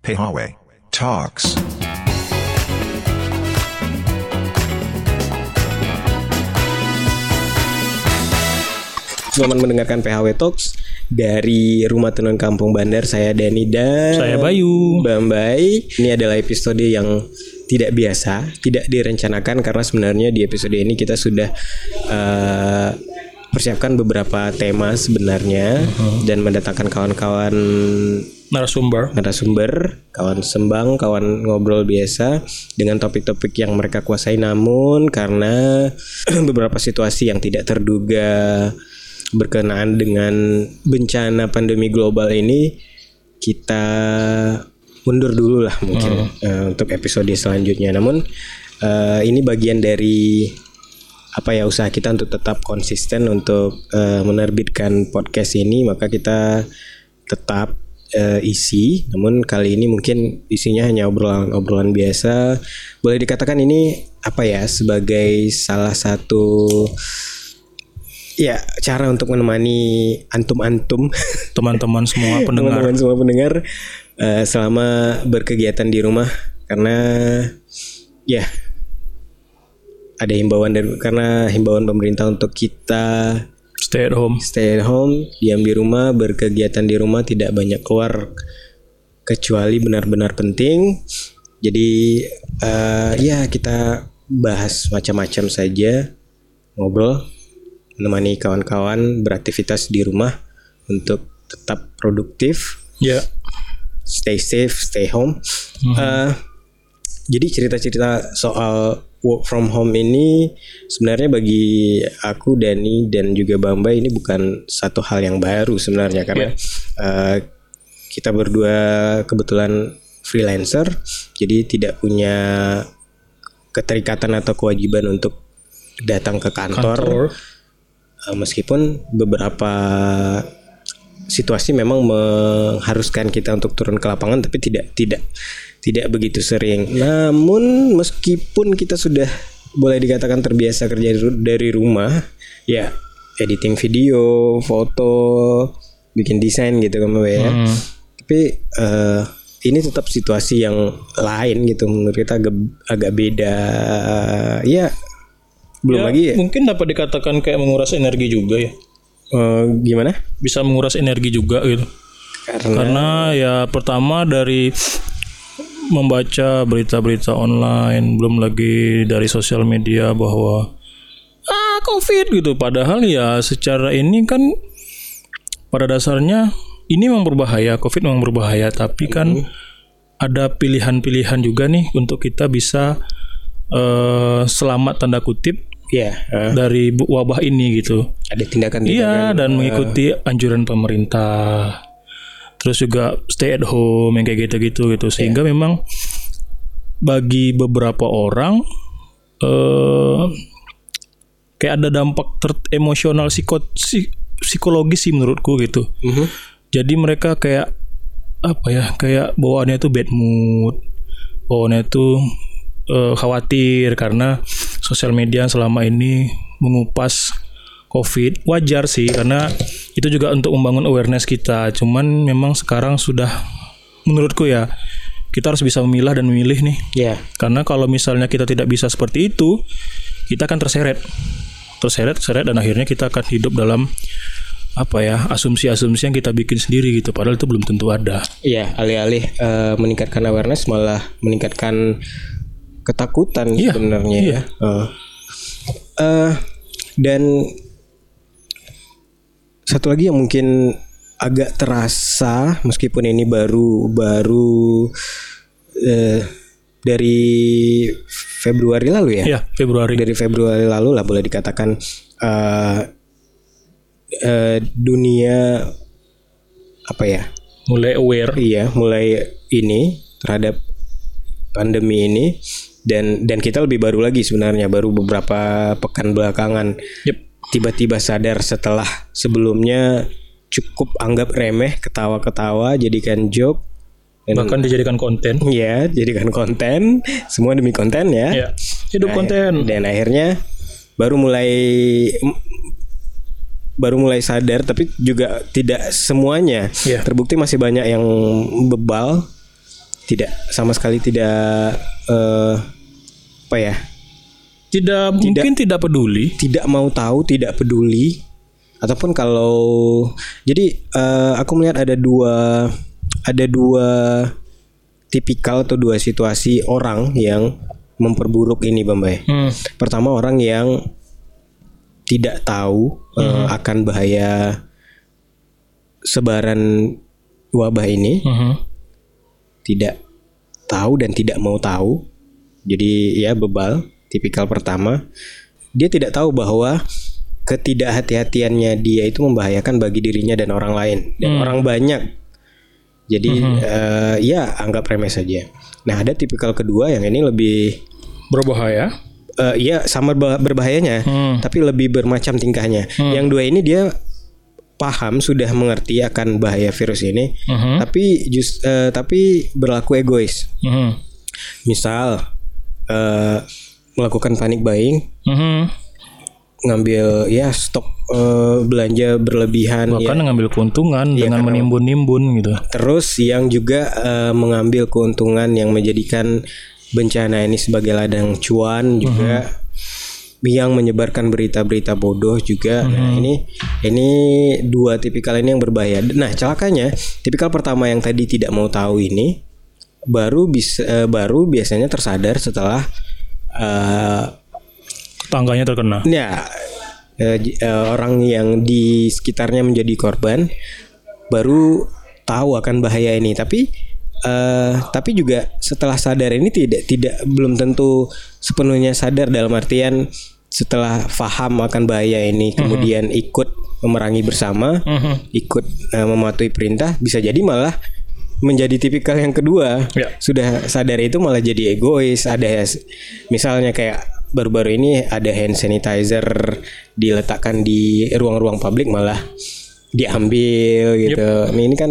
Pehawe Talks. Selamat mendengarkan PHW Talks dari Rumah Tenun Kampung Bandar. Saya Dani dan Saya Bayu. Bambai. Ini adalah episode yang tidak biasa, tidak direncanakan karena sebenarnya di episode ini kita sudah eh, persiapkan beberapa tema sebenarnya Uh-huh. dan mendatangkan kawan-kawan narasumber. Narasumber, kawan sembang, kawan ngobrol biasa dengan topik-topik yang mereka kuasai. Namun karena beberapa situasi yang tidak terduga berkenaan dengan bencana pandemi global ini kita mundur dulu lah mungkin eh, untuk episode selanjutnya. Namun eh, ini bagian dari apa ya usaha kita untuk tetap konsisten untuk eh, menerbitkan podcast ini. Maka kita tetap eh, isi. Namun kali ini mungkin isinya hanya obrolan-obrolan biasa. Boleh dikatakan ini apa ya sebagai salah satu ya cara untuk menemani antum-antum. Teman-teman semua pendengar. teman-teman semua pendengar eh, selama berkegiatan di rumah. Karena ya ada himbauan dari karena himbauan pemerintah untuk kita stay at home stay at home, diam di rumah, berkegiatan di rumah, tidak banyak keluar kecuali benar-benar penting. Jadi eh, ya kita bahas macam-macam saja, ngobrol, menemani kawan-kawan beraktivitas di rumah untuk tetap produktif, ya stay safe, stay home. Eh, jadi cerita-cerita soal work from home ini sebenarnya bagi aku Dani dan juga Bamba ini bukan satu hal yang baru sebenarnya. Karena eh, kita berdua kebetulan freelancer jadi tidak punya keterikatan atau kewajiban untuk datang ke kantor, kantor. Eh, meskipun beberapa situasi memang mengharuskan kita untuk turun ke lapangan tapi tidak tidak tidak begitu sering. Namun meskipun kita sudah boleh dikatakan terbiasa kerja dari rumah, ya editing video, foto, bikin desain gitu kan Mbak ya. Hmm. Tapi eh, ini tetap situasi yang lain gitu menurut kita agak, agak beda. Ya belum Ya, lagi ya. mungkin dapat dikatakan kayak menguras energi juga ya Eh, gimana? bisa menguras energi juga gitu Karena karena ya pertama dari membaca berita-berita online belum lagi dari sosial media bahwa ah covid gitu. Padahal ya secara ini kan pada dasarnya ini memang berbahaya covid memang berbahaya. Tapi kan ada pilihan-pilihan juga nih untuk kita bisa eh, selamat tanda kutip ya eh, dari bu- wabah ini gitu. Ada tindakan Iya, dan mengikuti anjuran pemerintah. Terus juga stay at home yang kayak gitu-gitu gitu. Sehingga memang bagi beberapa orang eh kayak ada dampak ter- emosional psiko psi- psikologis sih menurutku gitu. Mhm. Jadi mereka kayak apa ya? Kayak bawaannya itu bad mood. Bawaannya itu eh, khawatir karena sosial media selama ini mengupas COVID wajar sih karena itu juga untuk membangun awareness kita. Cuman memang sekarang sudah menurutku ya kita harus bisa memilah dan memilih nih. ya Karena kalau misalnya kita tidak bisa seperti itu, kita akan terseret, terseret, terseret dan akhirnya kita akan hidup dalam apa ya asumsi-asumsi yang kita bikin sendiri gitu. Padahal itu belum tentu ada. Iya, alih-alih eh, meningkatkan awareness malah meningkatkan ketakutan Iya, sebenarnya iya. ya. Eh, eh, dan satu lagi yang mungkin agak terasa meskipun ini baru baru eh, dari Februari lalu ya. Ya Februari. Dari Februari lalu lah boleh dikatakan eh, eh, dunia apa ya? Mulai aware. Iya, mulai ini terhadap pandemi ini dan dan kita lebih baru lagi sebenarnya baru beberapa pekan belakangan Yep. Tiba-tiba sadar setelah sebelumnya cukup anggap remeh ketawa-ketawa jadikan joke dan Bahkan dijadikan konten. ya jadikan konten semua demi konten ya Ya. Hidup Nah, konten. dan akhirnya baru mulai baru mulai sadar tapi juga tidak semuanya Iya. terbukti masih banyak yang bebal tidak sama sekali tidak eh, apa ya Tidak, mungkin tidak peduli. tidak mau tahu tidak peduli ataupun kalau jadi eh, aku melihat ada dua ada dua tipikal atau dua situasi orang yang memperburuk ini Bambay. Hmm. Pertama orang yang tidak tahu eh, akan bahaya sebaran wabah ini, Mhm. tidak tahu dan tidak mau tahu. Jadi ya bebal, tipikal pertama. Dia tidak tahu bahwa ketidakhati-hatiannya dia itu membahayakan bagi dirinya dan orang lain dan orang banyak. Jadi eh, ya anggap remeh saja. Nah ada tipikal kedua yang ini lebih Berbahaya. eh iya sama bah- berbahayanya, Hmm. tapi lebih bermacam tingkahnya. Yang dua ini dia paham sudah mengerti akan bahaya virus ini, Mhm. tapi just eh, tapi berlaku egois. Mhm. Misal eh, melakukan panic buying, Mhm. ngambil ya stok eh, belanja berlebihan, ya. Bahkan ngambil keuntungan dengan menimbun-nimbun gitu. terus yang juga eh, mengambil keuntungan yang menjadikan bencana ini sebagai ladang cuan juga yang menyebarkan berita-berita bodoh juga. Nah, ini ini dua tipikal ini yang berbahaya. Nah, celakanya tipikal pertama yang tadi tidak mau tahu ini baru bisa eh, baru biasanya tersadar setelah eh, Tangganya terkena. ya j- eh, orang yang di sekitarnya menjadi korban baru tahu akan bahaya ini tapi eh, tapi juga setelah sadar ini tidak tidak belum tentu sepenuhnya sadar dalam artian setelah paham akan bahaya ini kemudian ikut memerangi bersama Mhm. ikut eh, mematuhi perintah bisa jadi malah menjadi tipikal yang kedua Ya. sudah sadar itu malah jadi egois ada misalnya kayak baru-baru ini ada hand sanitizer diletakkan di ruang-ruang publik malah diambil gitu Nah, ini kan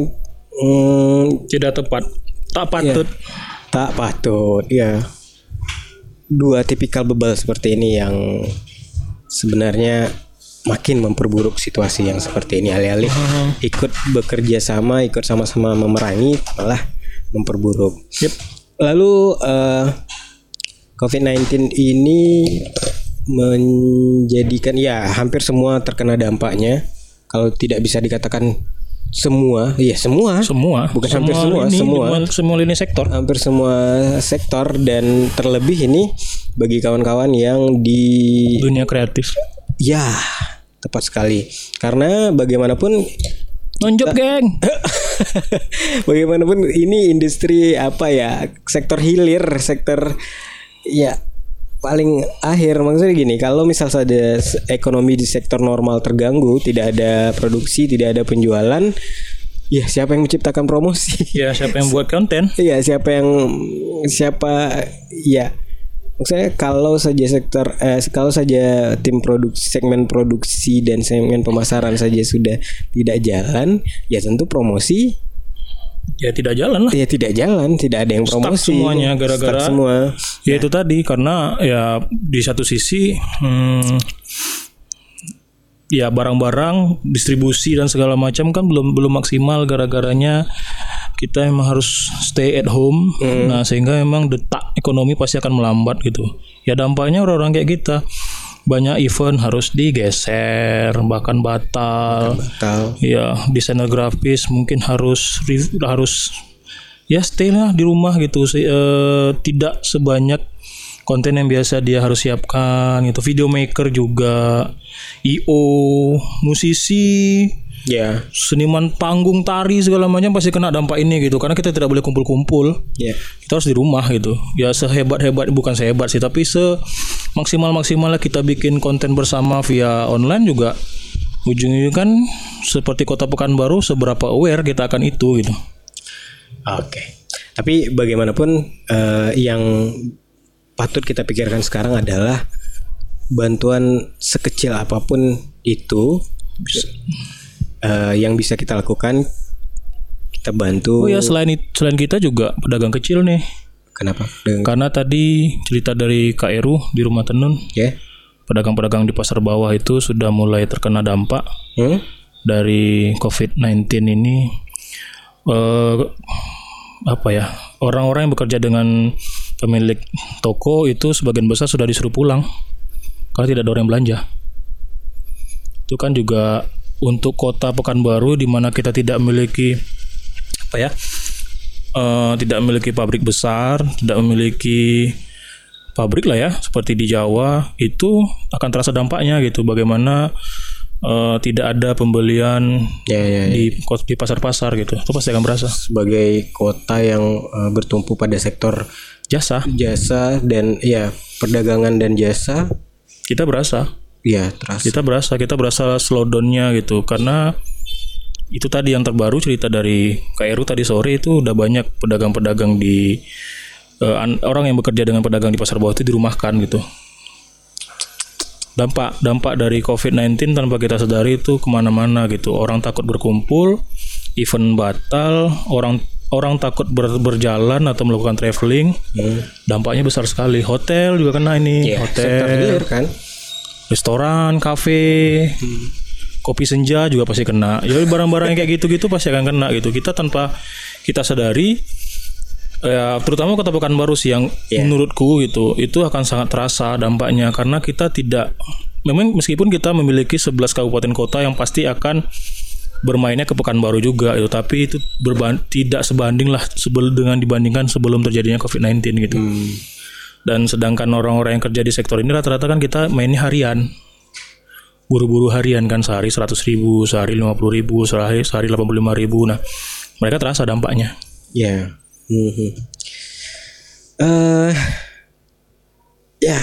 hmm, Tidak tepat. Tak patut. tak patut ya dua tipikal bebal seperti ini yang sebenarnya makin memperburuk situasi yang seperti ini alih-alih ikut bekerja sama ikut sama-sama memerangi malah memperburuk Yep. lalu eh, COVID-19 ini menjadikan ya hampir semua terkena dampaknya kalau tidak bisa dikatakan semua ya semua Semua. Bukan hampir semua, lini, semua. semua lini sektor. hampir semua sektor dan terlebih ini bagi kawan-kawan yang di Dunia kreatif. Ya tepat sekali karena bagaimanapun Nonjok geng. bagaimanapun ini industri apa ya sektor hilir sektor ya paling akhir maksudnya gini kalau misal saja ekonomi di sektor normal terganggu tidak ada produksi tidak ada penjualan ya siapa yang menciptakan promosi Ya siapa yang buat konten? Iya siapa yang siapa ya maksudnya kalau saja sektor eh, kalau saja tim produksi segmen produksi dan segmen pemasaran saja sudah tidak jalan ya tentu promosi Ya tidak jalan lah. ya tidak jalan tidak ada yang Stuck promosi semuanya gara-gara- Stuck semua Ya itu tadi karena ya di satu sisi hmm, ya barang-barang distribusi dan segala macam kan belum belum maksimal gara-garanya kita emang harus stay at home. Nah, sehingga memang detak ekonomi pasti akan melambat gitu. Ya dampaknya orang-orang kayak kita banyak event harus digeser, bahkan batal. batal Ya, desainer grafis mungkin harus harus ya stay lah di rumah gitu. Se- eh, tidak sebanyak konten yang biasa dia harus siapkan gitu. Video maker juga, IO, musisi, ya. Seniman panggung tari segala macam pasti kena dampak ini gitu. Karena kita tidak boleh kumpul-kumpul. Ya. Kita harus di rumah gitu. Ya sehebat hebat bukan sehebat sih tapi se maksimal maksimalnya kita bikin konten bersama via online juga. Ujungnya kan seperti kota pekanbaru seberapa aware kita akan itu gitu. Oke. Tapi bagaimanapun eh, yang patut kita pikirkan sekarang adalah bantuan sekecil apa pun itu eh, yang bisa kita lakukan kita bantu. Oh ya selain it- selain kita juga pedagang kecil nih. Kenapa? Dengan- karena tadi cerita dari Kak Eru di rumah tenun. Ya. Pedagang-pedagang di pasar bawah itu sudah mulai terkena dampak Hmm? dari COVID-19 ini. Eh apa ya? Orang-orang yang bekerja dengan pemilik toko itu sebagian besar sudah disuruh pulang karena tidak ada orang yang belanja. Itu kan juga untuk kota Pekanbaru di mana kita tidak memiliki apa ya? eh, tidak memiliki pabrik besar, tidak memiliki pabrik lah ya seperti di Jawa itu akan terasa dampaknya gitu bagaimana eh, tidak ada pembelian Ya ya. ya. di di pasar-pasar gitu itu pasti akan berasa Sebagai kota yang eh, bertumpu pada sektor jasa jasa dan ya perdagangan dan jasa, kita berasa ya terasa. kita berasa kita berasa slowdownnya gitu. Karena itu tadi yang terbaru cerita dari KRU tadi sore itu udah banyak pedagang-pedagang di an- orang yang bekerja dengan pedagang di pasar bawah itu dirumahkan gitu. Dampak dampak dari COVID-19 tanpa kita sadari itu ke mana-mana gitu. Orang takut berkumpul event batal orang orang takut ber- berjalan atau melakukan traveling dampaknya besar sekali. Hotel juga kena ini sektor hotel. hilir kan. Restoran, kafe, kopi senja juga pasti kena. Jadi barang-barang yang kayak gitu-gitu pasti akan kena gitu. Kita tanpa kita sadari, ya terutama kota Pekanbaru sih yang menurutku gitu, itu akan sangat terasa dampaknya karena kita tidak, memang meskipun kita memiliki 11 kabupaten kota yang pasti akan bermainnya ke Pekanbaru juga itu tapi itu berban tidak sebanding lah sebel dengan dibandingkan sebelum terjadinya COVID-19 gitu dan sedangkan orang-orang yang kerja di sektor ini rata-rata kan kita mainnya harian buru-buru harian kan sehari 100 ribu sehari 50 ribu sehari sehari 85 ribu nah mereka terasa dampaknya Ya. Mhm. Eh, ya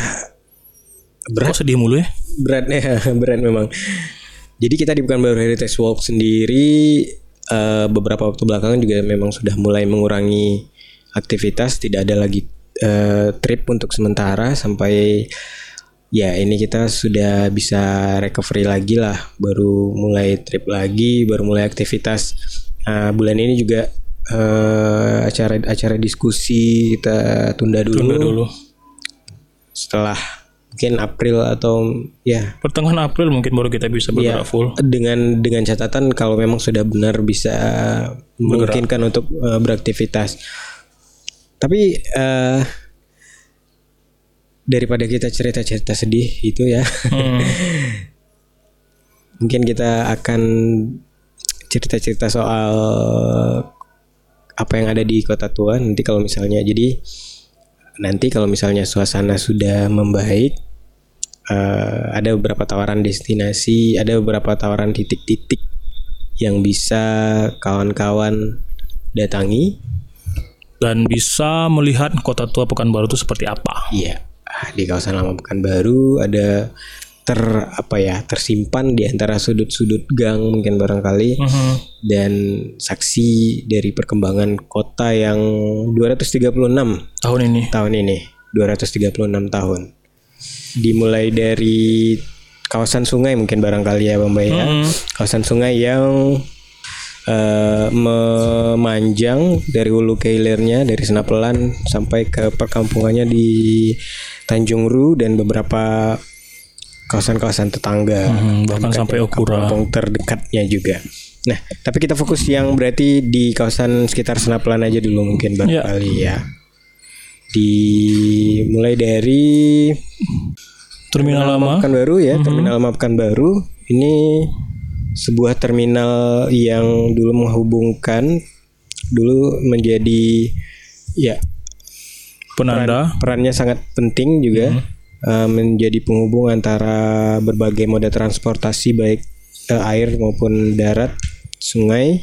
kok sedih mulu ya beratnya berat memang. Jadi kita di Pekanbaru Heritage Walk sendiri eh, beberapa waktu belakangan juga memang sudah mulai mengurangi aktivitas, tidak ada lagi eh, trip untuk sementara sampai ya ini kita sudah bisa recovery lagi lah, baru mulai trip lagi, baru mulai aktivitas. Nah, bulan ini juga eh, acara-acara diskusi kita tunda dulu, tunda dulu. Setelah mungkin April atau ya. Pertengahan April mungkin baru kita bisa bergerak full. dengan dengan catatan kalau memang sudah benar bisa memungkinkan untuk eh, beraktivitas. Tapi eh, daripada kita cerita-cerita sedih itu ya, Hmm. mungkin kita akan cerita-cerita soal apa yang ada di kota tua nanti kalau misalnya jadi nanti kalau misalnya suasana sudah membaik eh, ada beberapa tawaran destinasi ada beberapa tawaran titik-titik yang bisa kawan-kawan datangi dan bisa melihat kota tua Pekanbaru itu seperti apa iya di kawasan lama Pekanbaru ada ter apa ya tersimpan di antara sudut-sudut gang mungkin barangkali Mhm. dan saksi dari perkembangan kota yang 236 tahun ini tahun ini 236 tahun dimulai dari kawasan sungai mungkin barangkali ya Bang Bay, ya. Hmm. kawasan sungai yang eh, memanjang dari hulu ke hilirnya dari Senapelan sampai ke perkampungannya di Tanjung Ru dan beberapa kawasan-kawasan tetangga. Hmm, bahkan sampai Okura. kampung terdekatnya juga. Nah, tapi kita fokus yang berarti di kawasan sekitar Senapelan aja dulu mungkin barangkali ya. Di mulai dari terminal lama. Pekanbaru ya, terminal lama Pekanbaru ini sebuah terminal yang dulu menghubungkan dulu menjadi ya penanda. perannya sangat penting juga eh, menjadi penghubung antara berbagai moda transportasi baik eh, air maupun darat, sungai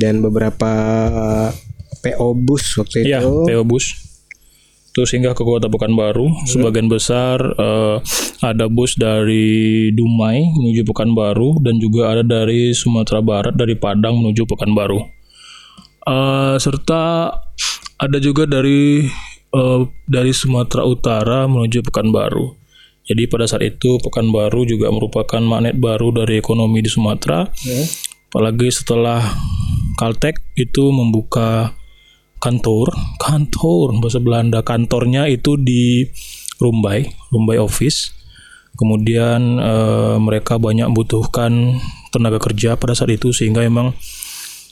dan beberapa eh, PO bus waktu ya itu. PO Bus terus hingga ke kota Pekanbaru. Sebagian besar eh, ada bus dari Dumai menuju Pekanbaru dan juga ada dari Sumatera Barat dari Padang menuju Pekanbaru. Eh, serta ada juga dari eh, dari Sumatera Utara menuju Pekanbaru. Jadi pada saat itu Pekanbaru juga merupakan magnet baru dari ekonomi di Sumatera. Apalagi setelah Caltech itu membuka kantor kantor bahasa Belanda kantornya itu di Rumbai Rumbai office kemudian eh, mereka banyak membutuhkan tenaga kerja pada saat itu sehingga memang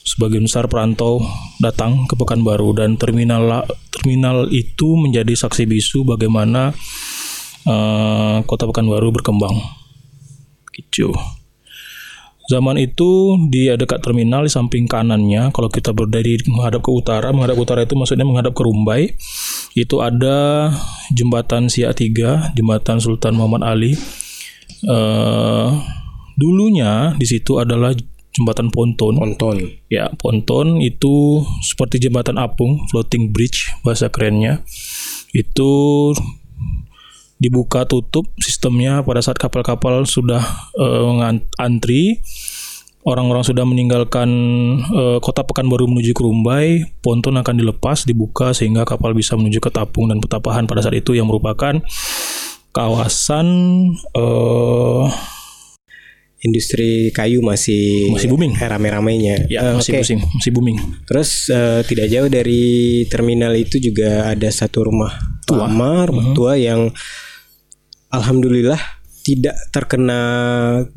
sebagian besar perantau datang ke Pekanbaru dan terminal terminal itu menjadi saksi bisu bagaimana eh, kota Pekanbaru berkembang. Gitu. Zaman itu di dekat terminal di samping kanannya kalau kita berdiri menghadap ke utara, menghadap ke utara itu maksudnya menghadap ke Rumbai. Itu ada jembatan Siak 3, jembatan Sultan Muhammad Ali. Eh dulunya di situ adalah jembatan ponton. Ponton. Ya, ponton itu seperti jembatan apung, floating bridge bahasa kerennya. Itu dibuka tutup sistemnya pada saat kapal-kapal sudah ngan- antri orang-orang sudah meninggalkan eh, kota Pekanbaru menuju ke Rumbai, ponton akan dilepas dibuka sehingga kapal bisa menuju ke Tapung dan Petapahan pada saat itu yang merupakan kawasan eh, Industri kayu masih Masih booming. Rame-ramenya. ya Eh, masih pusing, masih booming. Terus eh, tidak jauh dari terminal itu juga ada satu rumah tua, lama, rumah Mhm. tua yang alhamdulillah tidak terkena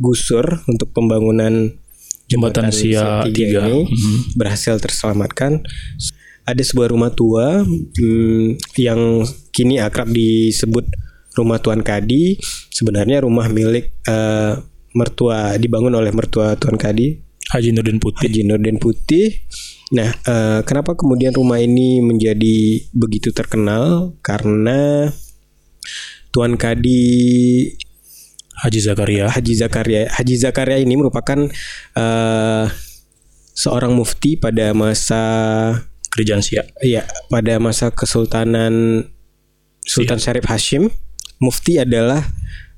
gusur untuk pembangunan Jembatan Sia tiga 3. ini Mhm. berhasil terselamatkan. Ada sebuah rumah tua hmm, yang kini akrab disebut rumah Tuan Kadi. Sebenarnya rumah milik eh, mertua dibangun oleh mertua Tuan Kadi Haji Nurdin Putih. Haji Nurdin Putih. Nah, eh, kenapa kemudian rumah ini menjadi begitu terkenal? Karena Tuan Kadi Haji Zakaria. Haji Zakaria Haji Zakaria ini merupakan eh, seorang mufti pada masa Kerajaan Siak. ya pada masa kesultanan Sultan Syarif Hashim. Mufti adalah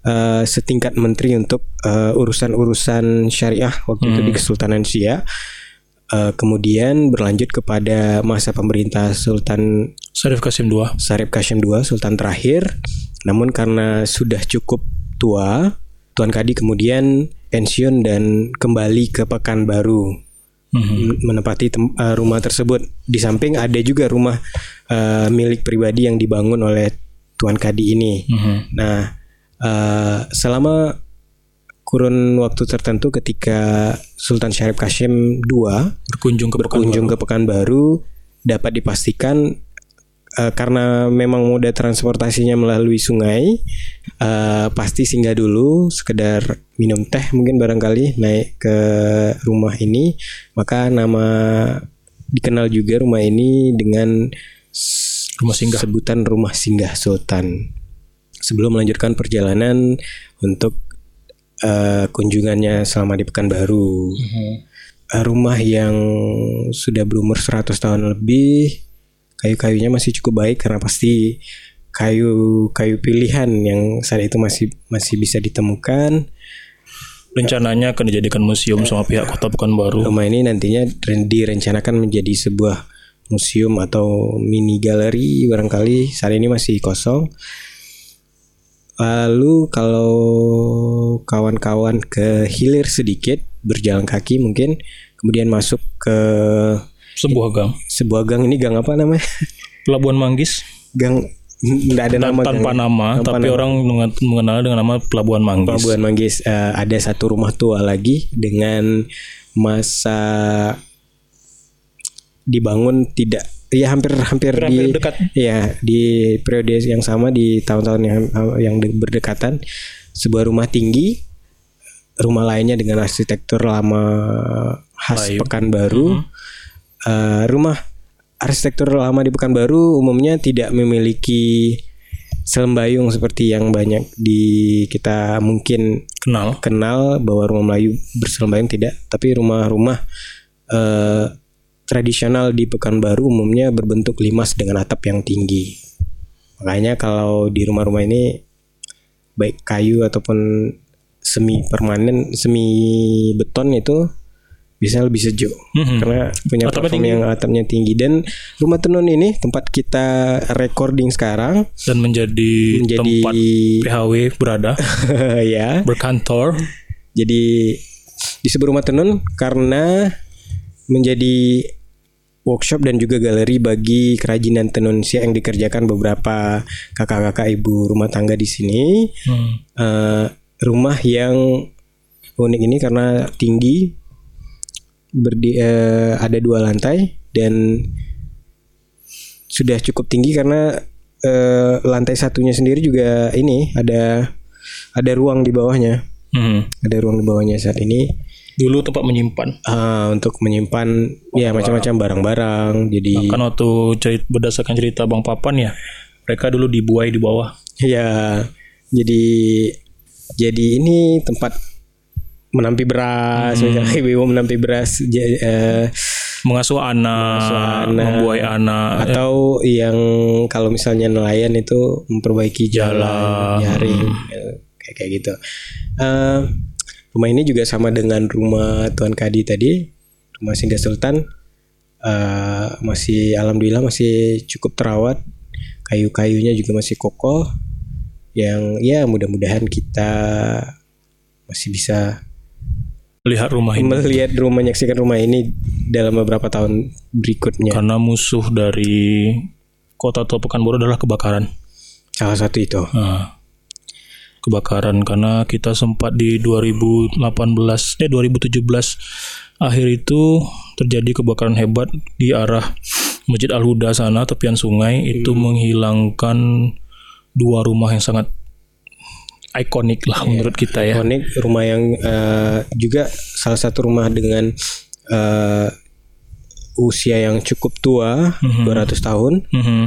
eh, setingkat menteri untuk eh, urusan-urusan syariah waktu itu di Kesultanan Siak. Eh, kemudian berlanjut kepada masa pemerintah Sultan Syarif Kasim II. Syarif Kasim II Sultan terakhir. Namun karena sudah cukup tua, Tuan Kadi kemudian pensiun dan kembali ke Pekanbaru Mhm. men- menempati tem- eh, rumah tersebut. Di samping ada juga rumah eh, milik pribadi yang dibangun oleh Tuan Kadi ini. Mhm. Nah, eh, selama kurun waktu tertentu ketika Sultan Syarif Kasim II Berkunjung ke berkunjung ke Pekanbaru dapat dipastikan eh, karena memang moda transportasinya melalui sungai eh, pasti singgah dulu sekedar minum teh mungkin barangkali naik ke rumah ini. Maka nama dikenal juga rumah ini dengan Rumah singgah. sebutan rumah singgah Sultan. Sebelum melanjutkan perjalanan untuk eh, kunjungannya selama di Pekanbaru. Eh, rumah yang sudah berumur 100 tahun lebih kayu-kayunya masih cukup baik karena pasti kayu kayu pilihan yang saat itu masih masih bisa ditemukan. Rencananya akan dijadikan museum sama pihak Kota Pekanbaru. rumah ini nantinya ren- direncanakan menjadi sebuah museum atau mini galeri barangkali. Saat ini masih kosong. Lalu kalau kawan-kawan ke hilir sedikit berjalan kaki mungkin kemudian masuk ke Sebuah gang. sebuah gang ini gang apa namanya Pelabuhan Manggis gang nggak ada nama tanpa gang. nama, Tanpa tapi nama. orang mengen- mengenal dengan nama Pelabuhan Manggis. Pelabuhan Manggis Eh, ada satu rumah tua lagi dengan masa dibangun tidak ya hampir hampir, Hampir di dekat. ya di periode yang sama di tahun-tahun yang yang de- berdekatan sebuah rumah tinggi rumah lainnya dengan arsitektur lama khas Melayu. Pekanbaru Eh, rumah arsitektur lama di Pekanbaru umumnya tidak memiliki selembayung seperti yang banyak di kita mungkin Kenal. kenal bahwa rumah Melayu berselembayung tidak, tapi rumah-rumah eh, tradisional di Pekanbaru umumnya berbentuk limas dengan atap yang tinggi. Makanya kalau di rumah-rumah ini baik kayu ataupun semi permanen, semi beton itu bisa lebih sejuk Mhm. karena punya Atapnya platform tinggi. yang atapnya tinggi dan rumah tenun ini tempat kita recording sekarang Dan menjadi, menjadi tempat PHW berada, ya berkantor. jadi disebut rumah tenun karena menjadi workshop dan juga galeri bagi kerajinan tenun siak yang dikerjakan beberapa kakak-kakak ibu rumah tangga di sini. Hmm. Eh, rumah yang unik ini karena tinggi berdi eh, ada dua lantai dan sudah cukup tinggi karena eh, lantai satunya sendiri juga ini ada ada ruang di bawahnya Hmm. ada ruang di bawahnya saat ini Dulu tempat menyimpan. ah, untuk menyimpan ya macam-macam barang-barang jadi Kan waktu cerita, berdasarkan cerita Bang Papan ya, mereka dulu dibuai di bawah. ya jadi jadi ini tempat menampi beras misalnya ibu menampi beras ja- eh, Mengasuh anak, anak. membuai anak. atau yang kalau misalnya nelayan itu memperbaiki jalan, nyaring eh, kayak kayak gitu. Eh, rumah ini juga sama dengan rumah Tuan Kadi tadi, rumah Singgah Sultan eh, masih alhamdulillah masih cukup terawat, kayu-kayunya juga masih kokoh. Yang ya mudah-mudahan kita masih bisa Lihat rumah ini. melihat rumah menyaksikan rumah ini dalam beberapa tahun berikutnya. Karena musuh dari kota tua Pekanbaru adalah kebakaran. Salah satu itu. Nah, kebakaran karena kita sempat di 2018 eh 2017 akhir itu terjadi kebakaran hebat di arah Masjid Al Huda sana tepian sungai itu menghilangkan dua rumah yang sangat ikonik lah menurut kita ya. Ikonik rumah yang eh, juga salah satu rumah dengan eh, usia yang cukup tua 200 tahun. Mhm.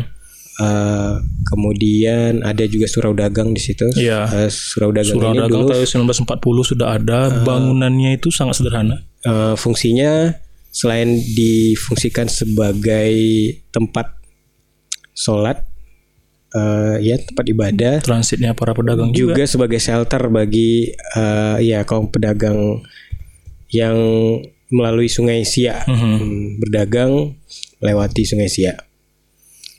Eh, kemudian ada juga surau dagang di situ. Iya. Eh, surau dagang Surau ini dagang dulu tahun 1940 sudah ada, bangunannya itu sangat sederhana. eh, fungsinya selain difungsikan sebagai tempat sholat, eh, ya tempat ibadah, Transitnya para pedagang juga. juga sebagai shelter bagi eh, ya kaum pedagang yang melalui Sungai Siak Hmm, berdagang melewati Sungai Siak.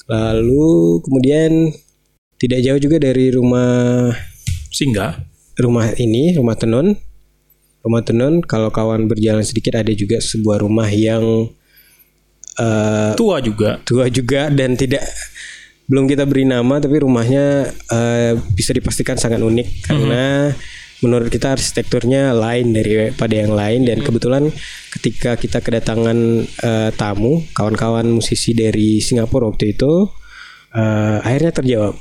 Lalu kemudian tidak jauh juga dari rumah Singgah. rumah ini, rumah tenun. Rumah tenun kalau kawan berjalan sedikit ada juga sebuah rumah yang eh, Tua juga. tua juga dan tidak belum kita beri nama tapi rumahnya eh, bisa dipastikan sangat unik. Karena menurut kita arsitekturnya lain daripada yang lain. Dan kebetulan ketika kita kedatangan eh, tamu kawan-kawan musisi dari Singapura waktu itu eh, akhirnya terjawab.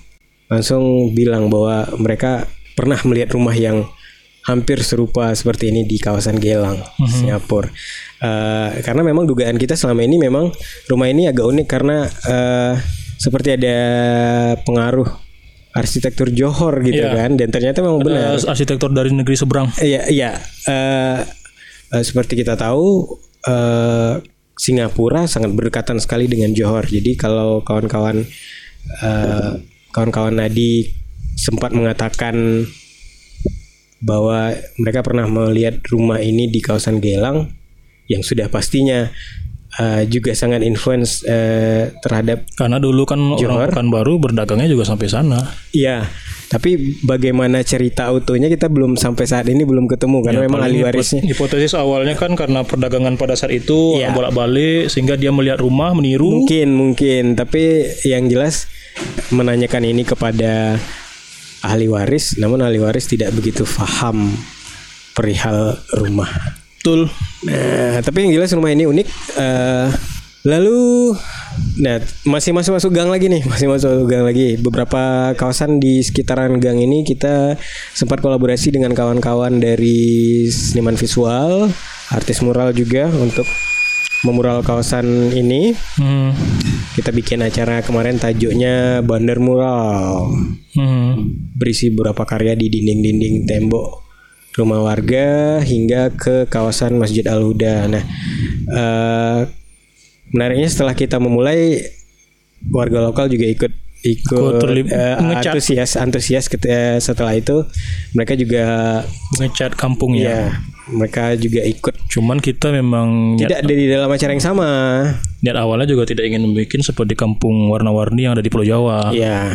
Langsung bilang bahwa mereka pernah melihat rumah yang hampir serupa seperti ini di kawasan Gelang, Singapura. Eh, karena memang dugaan kita selama ini memang rumah ini agak unik karena eh, seperti ada pengaruh arsitektur Johor gitu Iya. kan, dan ternyata memang benar. Eh, arsitektur dari negeri seberang. Iya, iya. Eh, eh, seperti kita tahu, eh, Singapura sangat berdekatan sekali dengan Johor. Jadi kalau kawan-kawan eh, kawan-kawan Nadi sempat mengatakan bahwa mereka pernah melihat rumah ini di kawasan Gelang, yang sudah pastinya eh, juga sangat influence eh, terhadap Karena dulu kan Johor. orang Pekanbaru berdagangnya juga sampai sana. Iya, tapi bagaimana cerita utuhnya kita belum sampai saat ini belum ketemu karena Ya, memang ahli warisnya. hipot- Hipotesis awalnya kan karena perdagangan pada saat itu Iya. bolak-balik sehingga dia melihat rumah meniru. Mungkin mungkin, tapi yang jelas menanyakan ini kepada ahli waris, namun ahli waris tidak begitu paham perihal rumah. Betul. Nah, tapi yang jelas rumah ini unik. Eh, lalu, nah masih masuk masuk gang lagi nih, masih masuk gang lagi. Beberapa kawasan di sekitaran gang ini kita sempat kolaborasi dengan kawan-kawan dari seniman visual, artis mural juga untuk memural kawasan ini. Hmm. Kita bikin acara kemarin tajuknya Bandar Mural Hmm. berisi beberapa karya di dinding-dinding tembok rumah warga hingga ke kawasan Masjid Al Huda. Nah, eh, menariknya setelah kita memulai warga lokal juga ikut ikut ngecat. antusias antusias ket- eh, setelah itu mereka juga Ngecat kampung ya. ya mereka juga ikut Cuman kita memang tidak dari dalam acara yang sama niat awalnya juga tidak ingin membuat seperti kampung warna-warni yang ada di Pulau Jawa. ya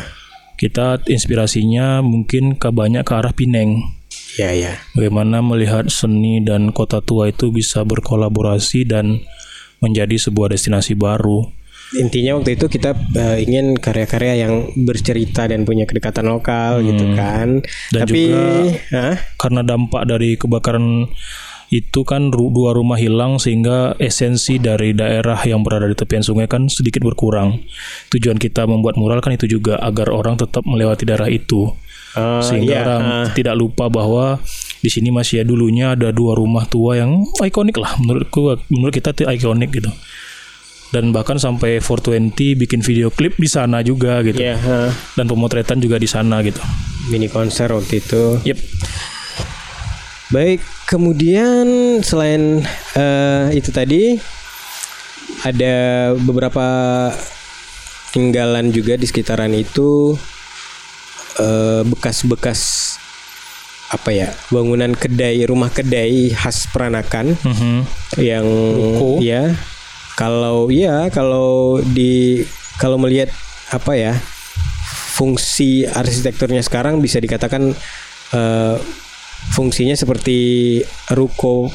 Kita inspirasinya mungkin ke banyak ke arah Pineng. Ya ya Bagaimana melihat seni dan kota tua itu bisa berkolaborasi dan menjadi sebuah destinasi baru. intinya waktu itu kita eh, ingin karya-karya yang bercerita dan punya kedekatan lokal gitu kan Hmm. Dan tapi juga- Hah? Karena dampak dari kebakaran itu kan ru- dua rumah hilang sehingga esensi dari daerah yang berada di tepian sungai kan sedikit berkurang. Tujuan kita membuat mural kan itu juga agar orang tetap melewati daerah itu. Oh, sehingga iya, orang ah. tidak lupa bahwa di sini masih ya dulunya ada dua rumah tua yang ikonik lah menurutku menurut kita itu ikonik gitu. Dan bahkan sampai 420 bikin video klip di sana juga gitu. Iya, ha. Dan pemotretan juga di sana gitu. mini konser waktu itu. Yep. Baik, kemudian selain eh, itu tadi ada beberapa tinggalan juga di sekitaran itu eh, bekas-bekas apa ya bangunan kedai rumah kedai khas Peranakan Mhm. yang Ruko. ya kalau ya kalau di kalau melihat apa ya fungsi arsitekturnya sekarang bisa dikatakan eh, fungsinya seperti ruko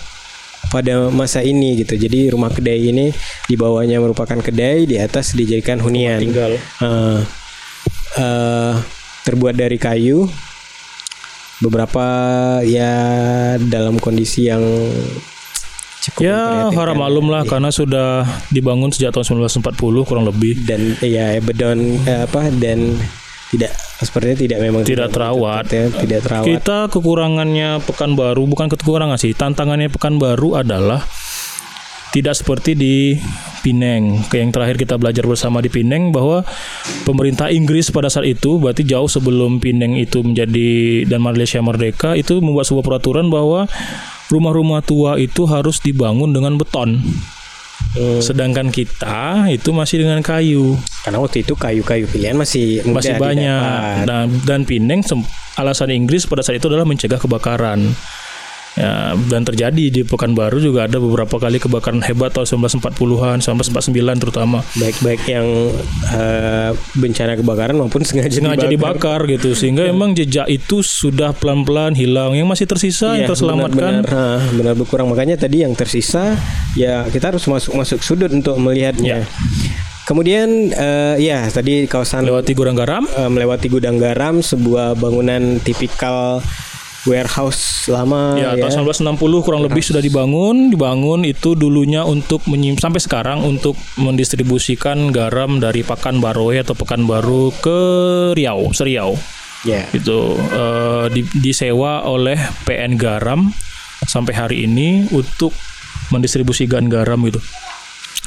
pada masa ini gitu jadi rumah kedai ini di bawahnya merupakan kedai di atas dijadikan hunian tinggal. Eh, eh, terbuat dari kayu beberapa ya dalam kondisi yang cukup Ya harap maklum lah karena sudah dibangun sejak tahun 1940 kurang lebih. dan ya bedon eh, apa dan tidak sepertinya tidak memang Tidak terawat. ya, tidak terawat Kita kekurangannya Pekanbaru bukan kekurangan sih, tantangannya Pekanbaru adalah tidak seperti di Pineng. Yang terakhir kita belajar bersama di Pineng bahwa pemerintah Inggris pada saat itu berarti jauh sebelum Pineng itu menjadi dan Malaysia merdeka itu membuat sebuah peraturan bahwa rumah-rumah tua itu harus dibangun dengan beton. Sedangkan kita itu masih dengan kayu. karena waktu itu kayu-kayu pilihan masih masih banyak didapat. dan dan Pineng alasan Inggris pada saat itu adalah mencegah kebakaran ya dan terjadi di Pekanbaru juga ada beberapa kali kebakaran hebat tahun 1940-an 1949 terutama. Baik-baik yang eh, bencana kebakaran maupun sengaja, sengaja dibakar. dibakar gitu sehingga emang jejak itu sudah pelan-pelan hilang. Yang masih tersisa Iya, yang terselamatkan benar, benar, ah, benar berkurang. Makanya tadi yang tersisa ya kita harus masuk masuk sudut untuk melihatnya. Kemudian eh, ya tadi kawasan lewati gudang garam. Eh, melewati gudang garam sebuah bangunan tipikal warehouse lama Ya, ya. tahun 1960 kurang lebih sudah dibangun. Dibangun itu dulunya untuk menyim sampai sekarang untuk mendistribusikan garam dari Pekanbaru atau Pekanbaru ke Riau, Seriau. Ya. Itu eh, di- disewa oleh PN Garam sampai hari ini untuk mendistribusikan garam gitu.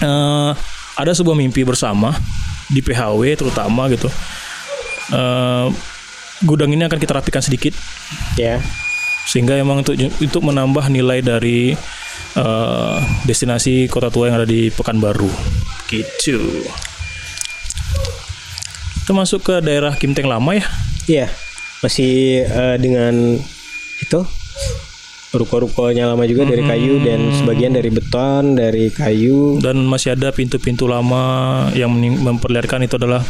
Eh, ada sebuah mimpi bersama di PHW terutama gitu. Eh, gudang ini akan kita rapikan sedikit Ya. sehingga emang untuk untuk menambah nilai dari eh, destinasi kota tua yang ada di Pekanbaru gitu kita masuk ke daerah Kimteng lama ya Iya. Masih eh, dengan itu ruko-rukonya lama juga dari kayu dan sebagian dari beton, dari kayu. dan masih ada pintu-pintu lama yang memperlihatkan itu adalah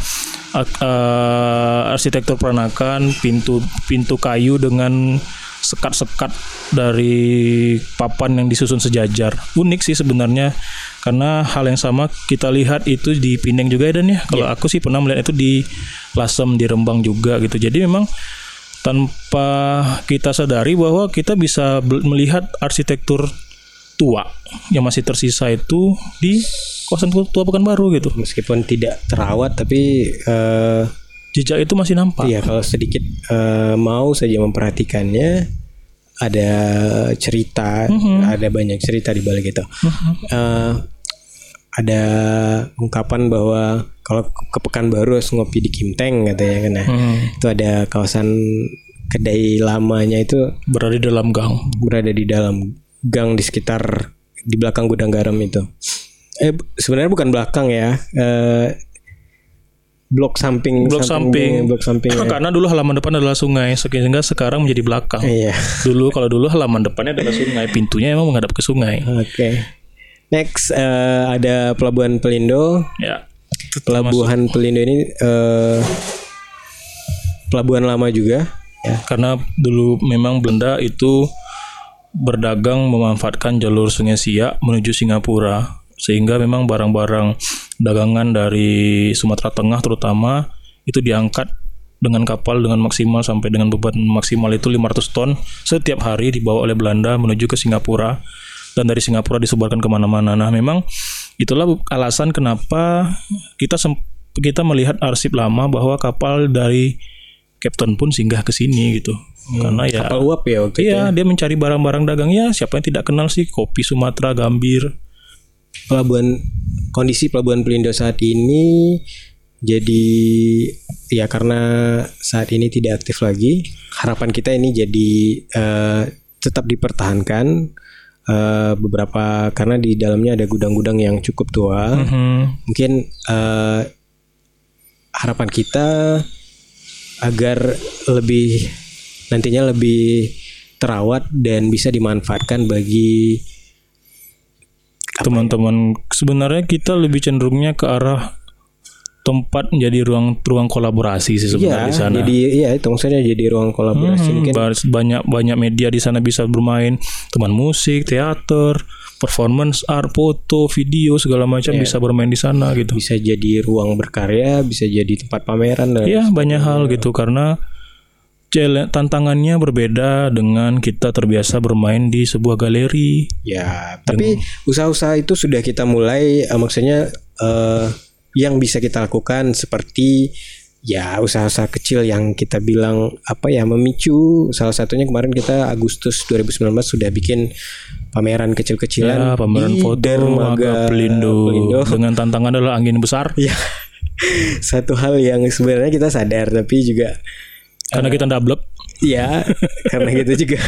eh, arsitektur peranakan pintu pintu kayu dengan sekat-sekat dari papan yang disusun sejajar. Unik sih sebenarnya karena hal yang sama kita lihat itu di Pineng juga Dan ya. Kalau aku sih pernah melihat itu di Lasem di Rembang juga gitu. Jadi memang tanpa kita sadari bahwa kita bisa melihat arsitektur tua yang masih tersisa itu di kawasan tua Pekanbaru gitu. Meskipun tidak terawat tapi eh, Jejak itu masih nampak. Iya, kalau sedikit eh, mau saja memperhatikannya ada cerita, ada banyak cerita di balik itu. Eh, ada ungkapan bahwa kalau ke Pekanbaru harus ngopi di Kimteng katanya kan. Nah, Hmm, Itu ada kawasan kedai lamanya itu berada di dalam gang. berada di dalam gang di sekitar di belakang gudang garam itu. Eh sebenarnya bukan belakang ya. Eh, blok samping Blok samping. blok samping ya. Karena dulu halaman depan adalah sungai, sehingga sekarang menjadi belakang. Iya. Dulu kalau dulu halaman depannya adalah sungai, pintunya emang menghadap ke sungai. Oke. Next eh, ada Pelabuhan Pelindo. Ya. Pelabuhan Pelindo ini eh, pelabuhan lama juga ya. Karena dulu memang Belanda itu berdagang memanfaatkan jalur Sungai Siak menuju Singapura sehingga memang barang-barang dagangan dari Sumatera Tengah terutama itu diangkat dengan kapal dengan maksimal sampai dengan beban maksimal itu 500 ton setiap hari dibawa oleh Belanda menuju ke Singapura dan dari Singapura disebarkan ke mana-mana. Nah memang itulah alasan kenapa kita kita melihat arsip lama bahwa kapal dari Captain pun singgah ke sini gitu. Karena ya Kapal uap ya waktu itu. Iya, dia mencari barang-barang dagang ya. Siapa yang tidak kenal sih kopi Sumatera, Gambir. Pelabuhan kondisi pelabuhan Pelindo saat ini jadi ya karena saat ini tidak aktif lagi. Harapan kita ini jadi eh, tetap dipertahankan eh, beberapa karena di dalamnya ada gudang-gudang yang cukup tua. Hmm, Mungkin eh, harapan kita agar lebih nantinya lebih terawat dan bisa dimanfaatkan bagi teman-teman sebenarnya kita lebih cenderungnya ke arah tempat menjadi ruang ruang kolaborasi sih sebenarnya ya di sana. jadi iya itu maksudnya jadi ruang kolaborasi Hmm, mungkin banyak banyak media di sana bisa bermain teman musik, teater, performance art, foto, video segala macam Iya. bisa bermain di sana gitu. bisa jadi ruang berkarya bisa jadi tempat pameran dan Iya banyak hal gitu karena tantangannya berbeda dengan kita terbiasa bermain di sebuah galeri. Ya, tapi usaha-usaha itu sudah kita mulai, eh, maksudnya eh, yang bisa kita lakukan seperti ya usaha-usaha kecil yang kita bilang apa ya memicu. Salah satunya kemarin kita Agustus 2019 sudah bikin pameran kecil-kecilan Ya, pameran di foto dermaga Aga Pelindo. Pelindo. dengan tantangan adalah angin besar Ya, satu hal yang sebenarnya kita sadar tapi juga karena kita ndablek. ya karena gitu juga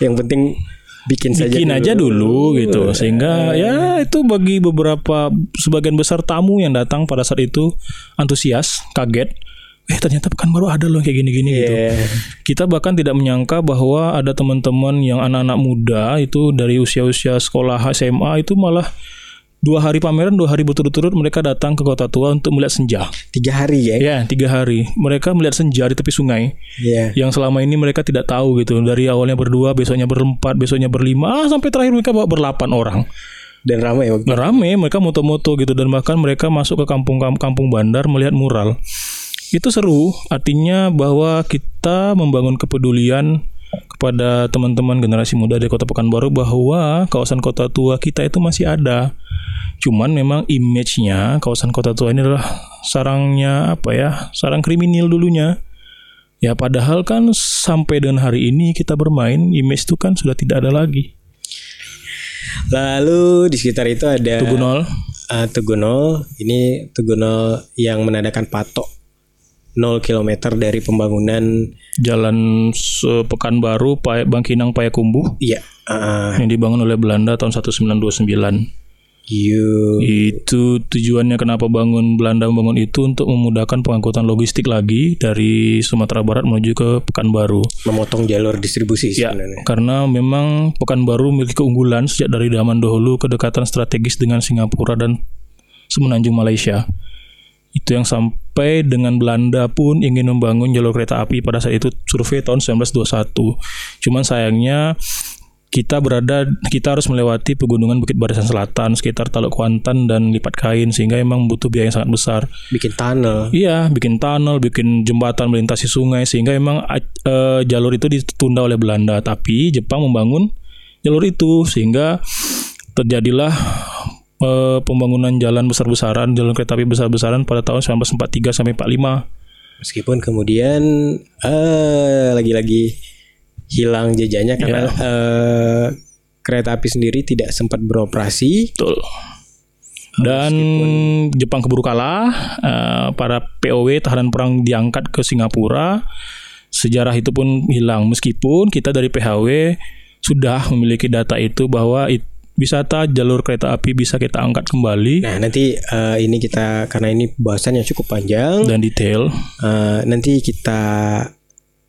yang penting bikin saja bikin dulu. aja dulu gitu sehingga ya itu bagi beberapa sebagian besar tamu yang datang pada saat itu antusias kaget eh ternyata pekan baru ada loh kayak gini-gini gitu Iya. kita bahkan tidak menyangka bahwa ada teman-teman yang anak-anak muda itu dari usia-usia sekolah SMA itu malah dua hari pameran dua hari berturut-turut mereka datang ke kota tua untuk melihat senja. Tiga hari ya? Ya tiga hari. Mereka melihat senja di tepi sungai. Iya. yang selama ini mereka tidak tahu gitu. Dari awalnya berdua besoknya berempat besoknya berlima ah, sampai terakhir mereka bawa berlapan orang. Dan ramai waktu Nah, rame mereka moto-moto gitu. Dan bahkan mereka masuk ke kampung kampung bandar melihat mural. Itu seru. Artinya bahwa kita membangun kepedulian kepada teman-teman generasi muda di kota Pekanbaru bahwa kawasan kota tua kita itu masih ada. Cuman memang image-nya kawasan kota tua ini adalah sarangnya apa ya sarang kriminal dulunya. Ya padahal kan sampai dengan hari ini kita bermain image itu kan sudah tidak ada lagi. Lalu di sekitar itu ada Tugunol uh, Tugunol. Ini Tugunol yang menandakan patok 0 km dari pembangunan Jalan Pekanbaru Bangkinang Payakumbuh iya uh, yang dibangun oleh Belanda tahun 1929. you Itu tujuannya kenapa bangun Belanda membangun itu untuk memudahkan pengangkutan logistik lagi dari Sumatera Barat menuju ke Pekanbaru. memotong jalur distribusi Ya, sebenarnya. karena memang Pekanbaru memiliki keunggulan sejak dari zaman dahulu kedekatan strategis dengan Singapura dan semenanjung Malaysia. Itu yang sampai dengan Belanda pun ingin membangun jalur kereta api pada saat itu survei tahun 1921. Cuman sayangnya kita berada kita harus melewati pegunungan Bukit Barisan Selatan sekitar Taluk Kuantan dan Lipat Kain sehingga emang butuh biaya yang sangat besar. Bikin tunnel. Iya, bikin tunnel, bikin jembatan melintasi sungai sehingga emang eh, jalur itu ditunda oleh Belanda, tapi Jepang membangun jalur itu sehingga terjadilah eh, pembangunan jalan besar-besaran, jalan kereta api besar-besaran pada tahun 1943 sampai 45. Meskipun kemudian eh lagi-lagi hilang jejaknya karena eh, kereta api sendiri tidak sempat beroperasi. Betul. Dan Jepang keburu kalah, eh, para POW tahanan perang diangkat ke Singapura. Sejarah itu pun hilang meskipun kita dari PHW sudah memiliki data itu bahwa it- wisata jalur kereta api bisa kita angkat kembali Nah nanti eh, ini kita karena ini bahasannya cukup panjang. dan detail. eh, nanti kita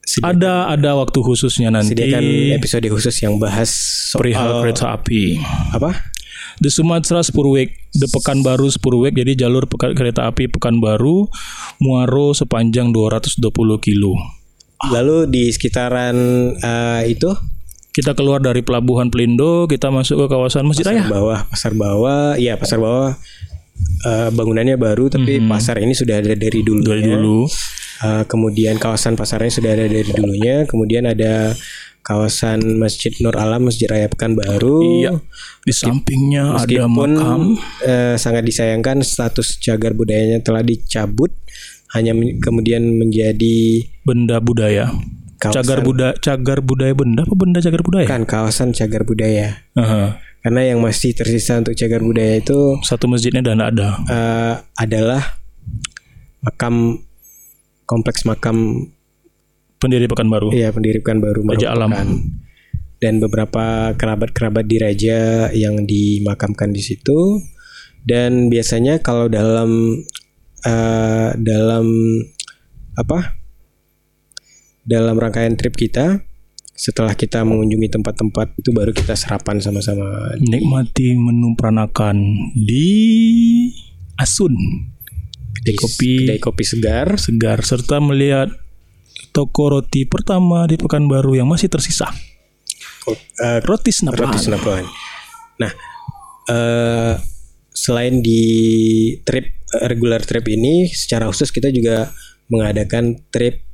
sedi- Ada ada waktu khususnya nanti sediakan episode khusus yang bahas soal perihal kereta api. apa? The Sumatera Spurweg, The Pekanbaru Spurweg, jadi jalur peka- kereta api Pekanbaru Muaro sepanjang 220 kilo. Lalu di sekitaran eh, itu Kita keluar dari pelabuhan Pelindo, kita masuk ke kawasan Masjid Raya. pasar bawah, pasar bawah, iya pasar bawah eh, bangunannya baru tapi pasar ini sudah ada dari dulu. Dari dulu. Eh, kemudian kawasan pasarnya sudah ada dari dulunya. Kemudian ada kawasan Masjid Nur Alam, Masjid Raya Pekanbaru. Iya. Di sampingnya ada Meskipun makam. eh, sangat disayangkan status cagar budayanya telah dicabut, hanya men- kemudian menjadi benda budaya. Kawasan- Cagar budaya, cagar budaya benda apa benda cagar budaya? kan kawasan cagar budaya. Aha. Karena yang masih tersisa untuk cagar budaya itu Satu masjidnya dan ada. eh, adalah makam kompleks makam Pendiri Pekanbaru. ya pendiri baru Raja Alam. dan beberapa kerabat-kerabat diraja yang dimakamkan di situ dan biasanya kalau dalam eh, dalam apa dalam rangkaian trip kita setelah kita mengunjungi tempat-tempat itu baru kita sarapan sama-sama Nikmati menu peranakan di Asun. di kopi. kedai kopi segar Segar serta melihat toko roti pertama di Pekanbaru yang masih tersisa. Ko- eh, Roti Senapan. Roti Senapan. Nah, eh, selain di trip eh, regular trip ini, secara khusus kita juga mengadakan trip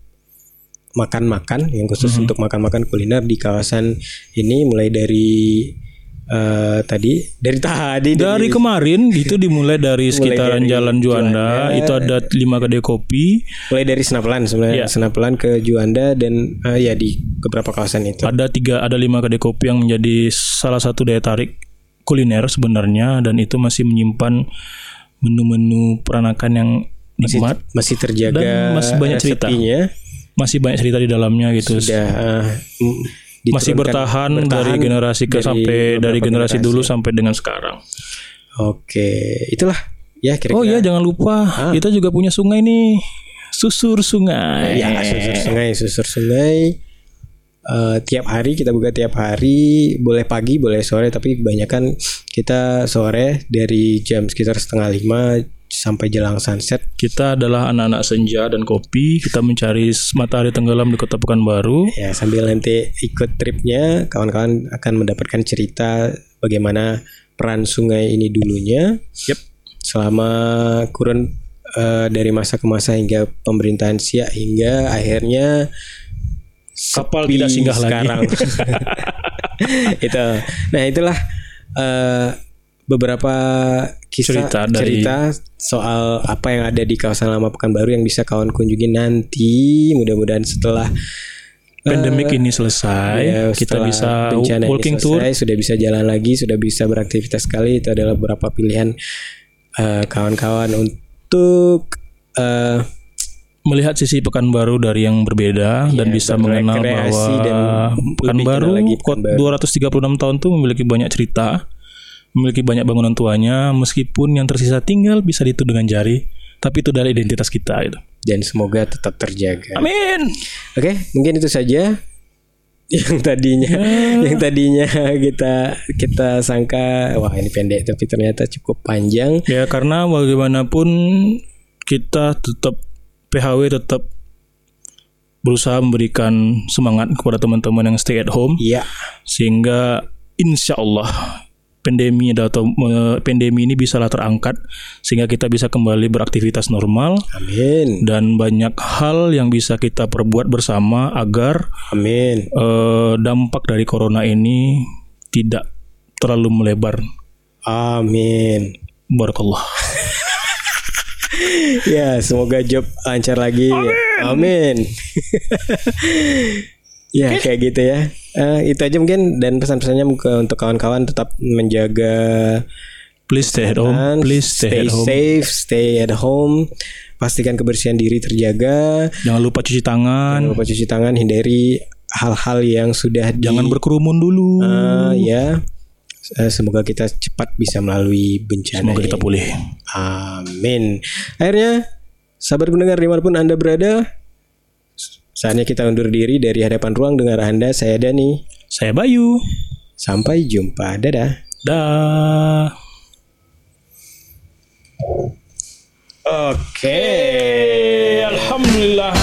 makan-makan yang khusus Mhm. untuk makan-makan kuliner di kawasan ini, mulai dari eh, tadi dari tadi Dari kemarin itu dimulai dari sekitaran dari Jalan Juanda, Juanda. itu ada lima kedai kopi, mulai dari Senapelan sebenarnya Iya. Senapelan ke Juanda dan eh, ya di beberapa kawasan itu. ada tiga ada lima kedai kopi yang menjadi salah satu daya tarik kuliner sebenarnya dan itu masih menyimpan menu-menu peranakan yang masih nikmat, masih terjaga Dan masih banyak cerita. Masih banyak cerita di dalamnya gitu. sudah eh, masih diturunkan- bertahan, dari bertahan generasi ke dari sampai dari beberapa generasi dulu sampai dengan sekarang. Oke, itulah ya kira-kira. Oh iya jangan lupa kita juga punya sungai nih. Susur sungai. Ya, susur sungai, susur sungai. Eh, tiap hari kita buka tiap hari, boleh pagi, boleh sore, tapi kebanyakan kita sore dari jam sekitar setengah lima sampai jelang sunset. Kita adalah anak-anak senja dan kopi. Kita mencari matahari tenggelam di Kota Pekanbaru. Ya sambil nanti ikut tripnya, kawan-kawan akan mendapatkan cerita bagaimana peran sungai ini dulunya. Yep. Selama kurun eh, dari masa ke masa hingga pemerintahan Siak hingga akhirnya Kapal tidak singgah lagi. sekarang. itu. Nah itulah eh, beberapa kisah Cerita dari- cerita soal apa yang ada di kawasan lama Pekanbaru yang bisa kawan kunjungi nanti. Mudah-mudahan setelah Pandemik ini selesai, Ya, kita bisa bencana ini walking tour. selesai, sudah bisa jalan lagi, sudah bisa beraktivitas sekali. Itu adalah beberapa pilihan eh, kawan-kawan untuk eh, melihat sisi Pekanbaru dari yang berbeda dan bisa mengenal bahwa dan Pekanbaru lagi Pekanbaru. 236 tahun tuh memiliki banyak cerita, memiliki banyak bangunan tuanya, meskipun yang tersisa tinggal bisa dihitung dengan jari, tapi itu dari identitas kita itu. dan semoga tetap terjaga. Amin. Oke, mungkin itu saja yang tadinya Ya. yang tadinya kita kita sangka wah ini pendek tapi ternyata cukup panjang. Ya karena bagaimanapun kita tetap PHW tetap berusaha memberikan semangat kepada teman-teman yang stay at home Iya, sehingga insya Allah pandemi atau eh, pandemi ini bisalah terangkat sehingga kita bisa kembali beraktivitas normal amin. dan banyak hal yang bisa kita perbuat bersama agar Amin. eh, dampak dari corona ini tidak terlalu melebar. Amin. Barakallah. Ya, semoga job lancar lagi. Amin. ya, kayak gitu ya. Eh, itu aja mungkin dan pesan-pesannya untuk kawan-kawan tetap menjaga Please stay at home. Please stay, at home. safe, stay at home. Pastikan kebersihan diri terjaga. Jangan lupa cuci tangan. Jangan lupa cuci tangan, hindari hal-hal yang sudah di, Jangan berkerumun dulu. Eh, ya. Eh, Semoga kita cepat bisa melalui bencana. Semoga kita pulih. Amin. Akhirnya, sahabat pendengar di mana pun anda berada, saatnya kita undur diri dari hadapan ruang dengar anda. Saya Dani. Saya Bayu. Sampai jumpa. Dadah. Dah. Oke. Alhamdulillah